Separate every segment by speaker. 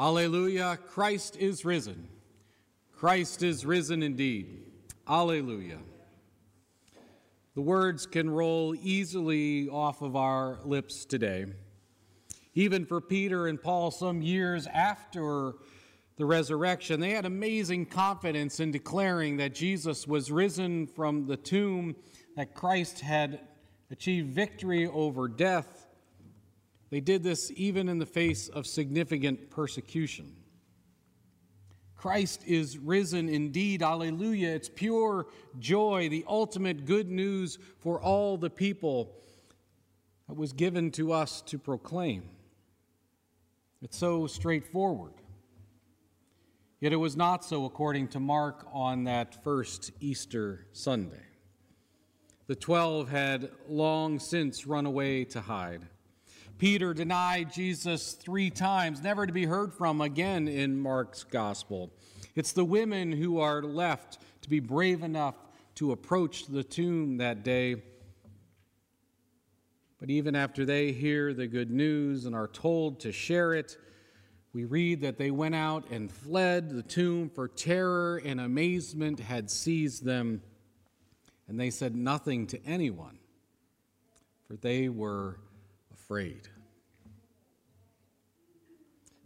Speaker 1: Alleluia, Christ is risen. Christ is risen indeed. Alleluia. The words can roll easily off of our lips today. Even for Peter and Paul, some years after the resurrection, they had amazing confidence in declaring that Jesus was risen from the tomb, that Christ had achieved victory over death they did this even in the face of significant persecution. Christ is risen indeed. Alleluia. It's pure joy, the ultimate good news for all the people that was given to us to proclaim. It's so straightforward. Yet it was not so according to Mark on that first Easter Sunday. The twelve had long since run away to hide. Peter denied Jesus three times, never to be heard from again in Mark's gospel. It's the women who are left to be brave enough to approach the tomb that day. But even after they hear the good news and are told to share it, we read that they went out and fled the tomb, for terror and amazement had seized them, and they said nothing to anyone, for they were afraid.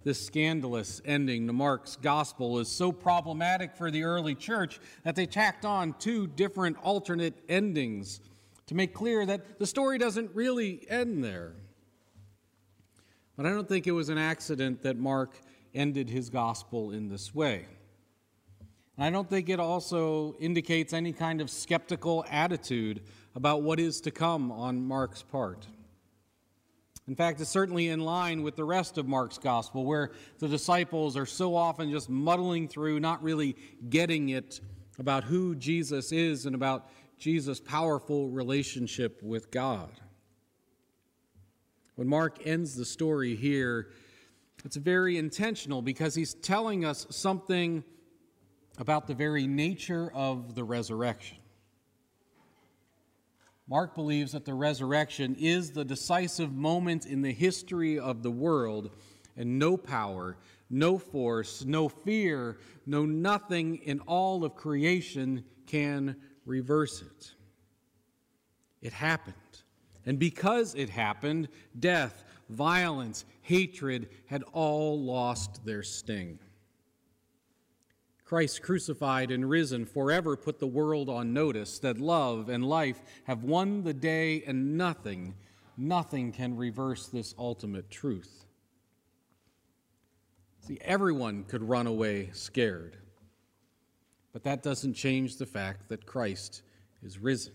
Speaker 1: This scandalous ending to Mark's gospel is so problematic for the early church that they tacked on two different alternate endings to make clear that the story doesn't really end there. But I don't think it was an accident that Mark ended his gospel in this way. And I don't think it also indicates any kind of skeptical attitude about what is to come on Mark's part. In fact, it's certainly in line with the rest of Mark's gospel, where the disciples are so often just muddling through, not really getting it about who Jesus is and about Jesus' powerful relationship with God. When Mark ends the story here, it's very intentional because he's telling us something about the very nature of the resurrection. Mark believes that the resurrection is the decisive moment in the history of the world, and no power, no force, no fear, no nothing in all of creation can reverse it. It happened. And because it happened, death, violence, hatred had all lost their sting. Christ crucified and risen forever put the world on notice that love and life have won the day, and nothing, nothing can reverse this ultimate truth. See, everyone could run away scared, but that doesn't change the fact that Christ is risen.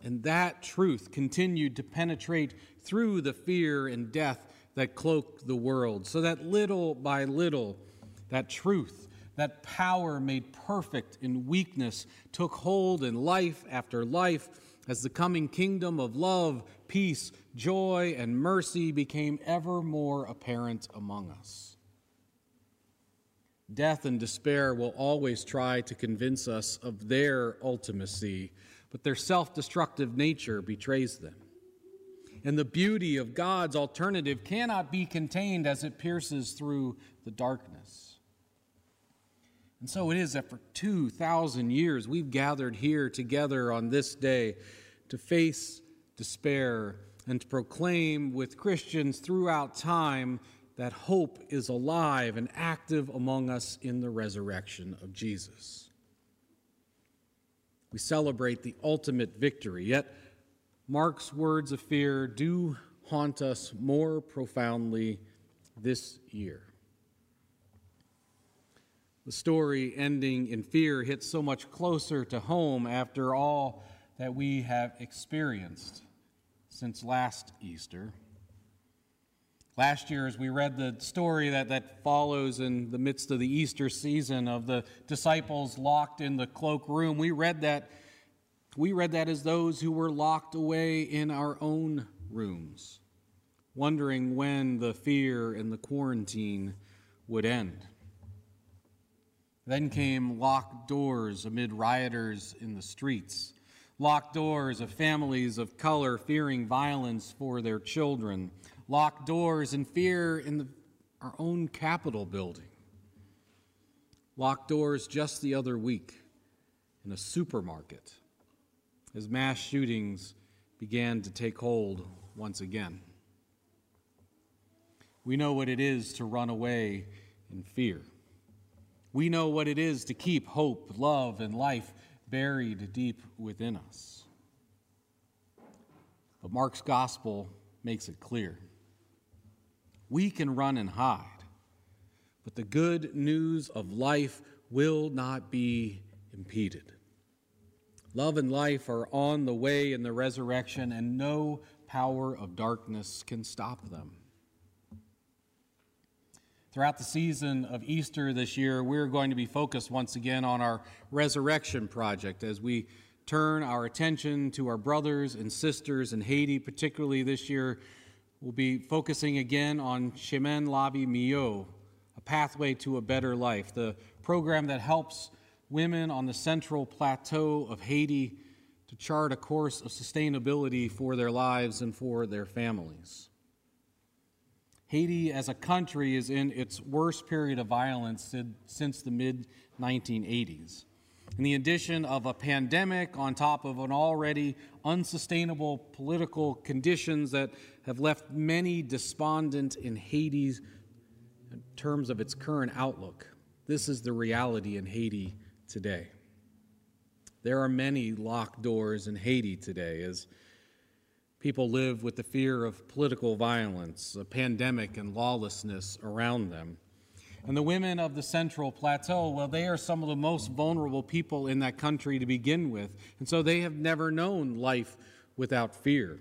Speaker 1: And that truth continued to penetrate through the fear and death that cloaked the world, so that little by little, that truth that power made perfect in weakness took hold in life after life as the coming kingdom of love, peace, joy, and mercy became ever more apparent among us. Death and despair will always try to convince us of their ultimacy, but their self destructive nature betrays them. And the beauty of God's alternative cannot be contained as it pierces through the darkness. And so it is that for 2,000 years we've gathered here together on this day to face despair and to proclaim with Christians throughout time that hope is alive and active among us in the resurrection of Jesus. We celebrate the ultimate victory, yet Mark's words of fear do haunt us more profoundly this year. The story ending in fear hits so much closer to home after all that we have experienced since last Easter. Last year, as we read the story that, that follows in the midst of the Easter season of the disciples locked in the cloakroom, we read that we read that as those who were locked away in our own rooms, wondering when the fear and the quarantine would end. Then came locked doors amid rioters in the streets, locked doors of families of color fearing violence for their children, locked doors and fear in the our own Capitol building. Locked doors just the other week in a supermarket as mass shootings began to take hold once again. We know what it is to run away in fear. We know what it is to keep hope, love, and life buried deep within us. But Mark's gospel makes it clear. We can run and hide, but the good news of life will not be impeded. Love and life are on the way in the resurrection, and no power of darkness can stop them. Throughout the season of Easter this year, we're going to be focused once again on our resurrection project as we turn our attention to our brothers and sisters in Haiti, particularly this year. We'll be focusing again on Chemin la Mio, a pathway to a better life, the program that helps women on the central plateau of Haiti to chart a course of sustainability for their lives and for their families. Haiti as a country is in its worst period of violence since the mid 1980s. And the addition of a pandemic on top of an already unsustainable political conditions that have left many despondent in Haiti's in terms of its current outlook. This is the reality in Haiti today. There are many locked doors in Haiti today as people live with the fear of political violence, a pandemic, and lawlessness around them. And the women of the Central Plateau, well, they are some of the most vulnerable people in that country to begin with. And so they have never known life without fear.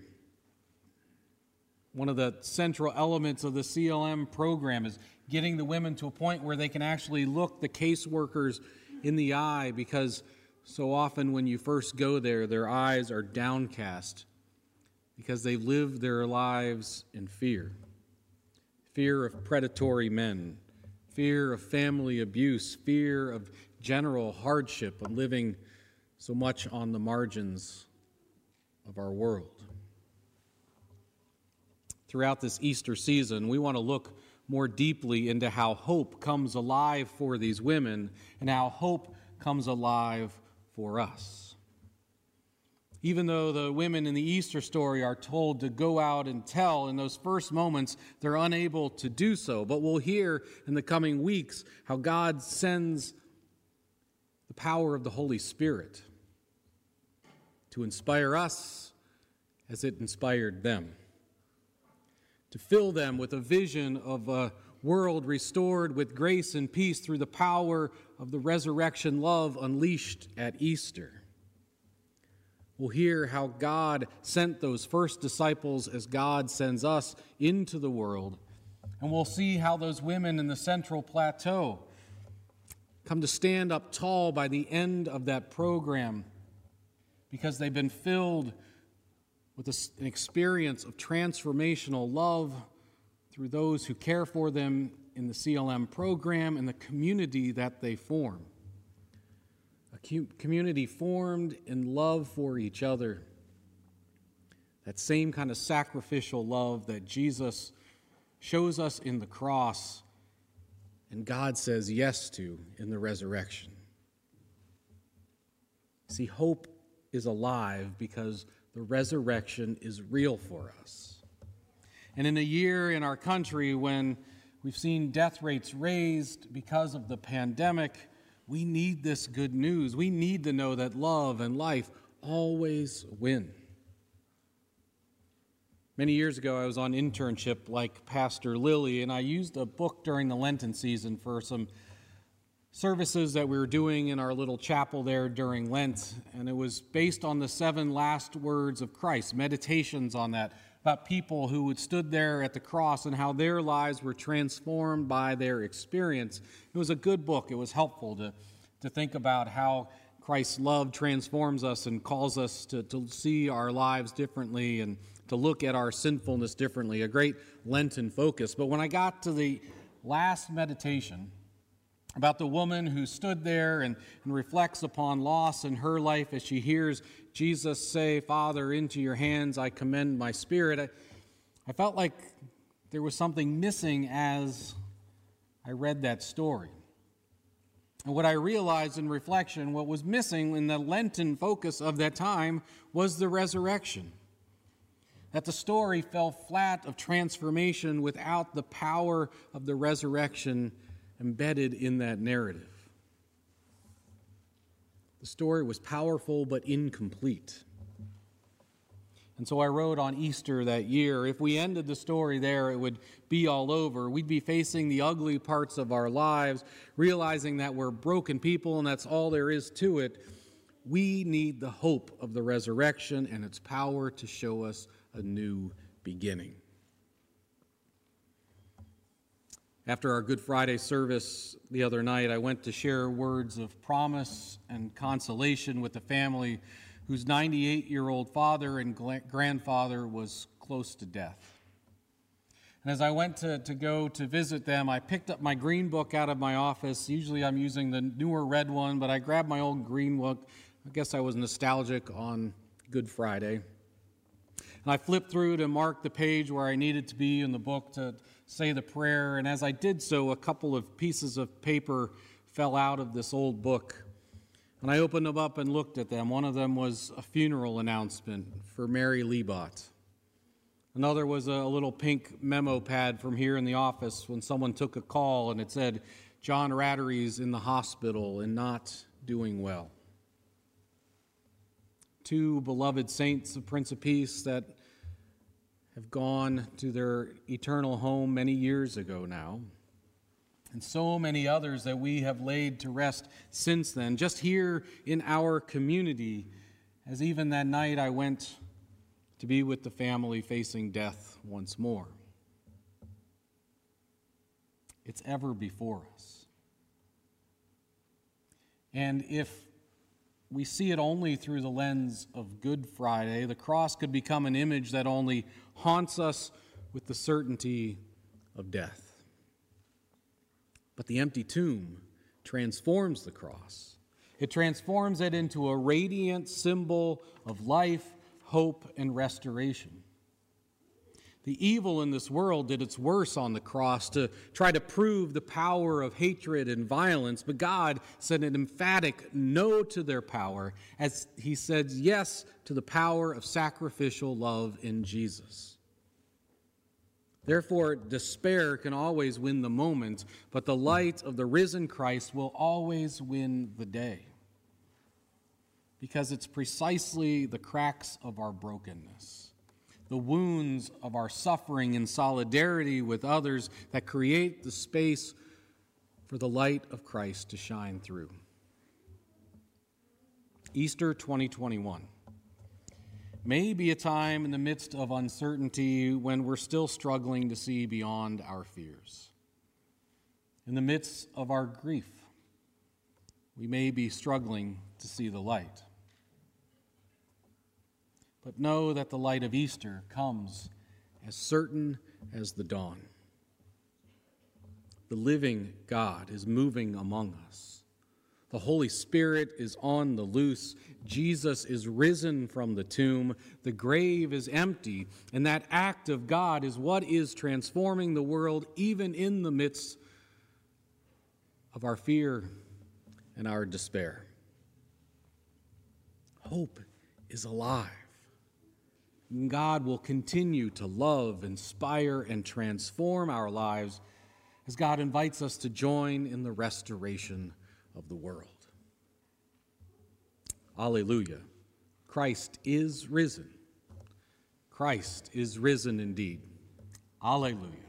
Speaker 1: One of the central elements of the CLM program is getting the women to a point where they can actually look the caseworkers in the eye because so often when you first go there, their eyes are downcast because they live their lives in fear fear of predatory men, fear of family abuse, fear of general hardship of living so much on the margins of our world. Throughout this Easter season, we want to look more deeply into how hope comes alive for these women and how hope comes alive for us. Even though the women in the Easter story are told to go out and tell, in those first moments, they're unable to do so. But we'll hear in the coming weeks how God sends the power of the Holy Spirit to inspire us as it inspired them to fill them with a vision of a world restored with grace and peace through the power of the resurrection love unleashed at Easter. We'll hear how God sent those first disciples as God sends us into the world. And we'll see how those women in the Central Plateau come to stand up tall by the end of that program because they've been filled with an experience of transformational love through those who care for them in the CLM program and the community that they form. Community formed in love for each other. That same kind of sacrificial love that Jesus shows us in the cross and God says yes to in the resurrection. See, hope is alive because the resurrection is real for us. And in a year in our country when we've seen death rates raised because of the pandemic, we need this good news. We need to know that love and life always win. Many years ago, I was on internship like Pastor Lily, and I used a book during the Lenten season for some services that we were doing in our little chapel there during Lent, and it was based on the seven last words of Christ, meditations on that, about people who had stood there at the cross and how their lives were transformed by their experience. It was a good book. It was helpful to, to think about how Christ's love transforms us and calls us to, to see our lives differently and to look at our sinfulness differently. A great Lenten focus. But when I got to the last meditation, about the woman who stood there and, and reflects upon loss in her life as she hears Jesus say, Father, into your hands I commend my spirit. I, I felt like there was something missing as I read that story. And what I realized in reflection, what was missing in the Lenten focus of that time was the resurrection. That the story fell flat of transformation without the power of the resurrection embedded in that narrative. The story was powerful but incomplete. And so I wrote on Easter that year if we ended the story there, it would be all over. We'd be facing the ugly parts of our lives, realizing that we're broken people and that's all there is to it. We need the hope of the resurrection and its power to show us a new beginning. After our Good Friday service the other night, I went to share words of promise and consolation with the family whose 98 year old father and grandfather was close to death. And as I went to, to go to visit them, I picked up my green book out of my office. Usually I'm using the newer red one, but I grabbed my old green book. I guess I was nostalgic on Good Friday. And I flipped through to mark the page where I needed to be in the book to say the prayer. And as I did so, a couple of pieces of paper fell out of this old book. And I opened them up and looked at them. One of them was a funeral announcement for Mary Liebot. Another was a little pink memo pad from here in the office when someone took a call and it said, John Rattery's in the hospital and not doing well. Two beloved saints of Prince of Peace that have gone to their eternal home many years ago now and so many others that we have laid to rest since then, just here in our community, as even that night I went to be with the family facing death once more. It's ever before us. And if we see it only through the lens of Good Friday, the cross could become an image that only haunts us with the certainty of death. But the empty tomb transforms the cross. It transforms it into a radiant symbol of life, hope, and restoration. The evil in this world did its worst on the cross to try to prove the power of hatred and violence, but God said an emphatic no to their power as He said yes to the power of sacrificial love in Jesus. Therefore, despair can always win the moment, but the light of the risen Christ will always win the day. Because it's precisely the cracks of our brokenness, the wounds of our suffering in solidarity with others that create the space for the light of Christ to shine through. Easter 2021 may be a time in the midst of uncertainty when we're still struggling to see beyond our fears. In the midst of our grief, we may be struggling to see the light. But know that the light of Easter comes as certain as the dawn. The living God is moving among us. The Holy Spirit is on the loose. Jesus is risen from the tomb. The grave is empty. And that act of God is what is transforming the world, even in the midst of our fear and our despair. Hope is alive. God will continue to love, inspire, and transform our lives as God invites us to join in the restoration of the world. Alleluia. Christ is risen. Christ is risen indeed. Alleluia.